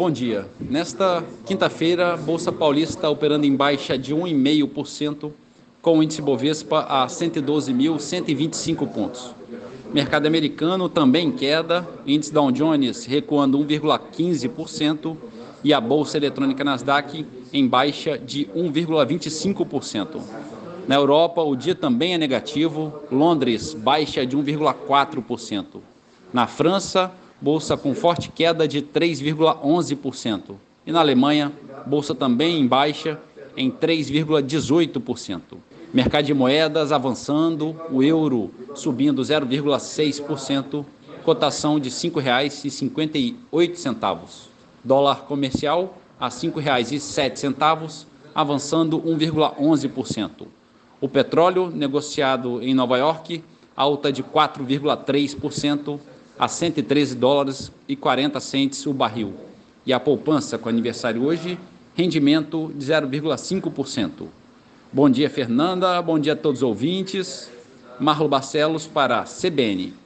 bom dia. Nesta quinta-feira, Bolsa Paulista operando em baixa de 1,5%, com o índice Bovespa a 112.125 pontos. Mercado americano também em queda, índice Dow Jones recuando 1,15% e a bolsa eletrônica Nasdaq em baixa de 1,25%. Na Europa, o dia também é negativo, Londres baixa de 1,4%. Na França, bolsa com forte queda de 3,11%. E na Alemanha, bolsa também em baixa em 3,18%. Mercado de moedas avançando, o euro subindo 0,6%, cotação de R$ 5,58. Dólar comercial a R$ 5,07, avançando 1,11%. O petróleo negociado em Nova York, alta de 4,3% a 113 dólares e 40 centes o barril. E a poupança com aniversário hoje, rendimento de 0,5%. Bom dia, Fernanda. Bom dia a todos os ouvintes. Marlo Barcelos para CBN.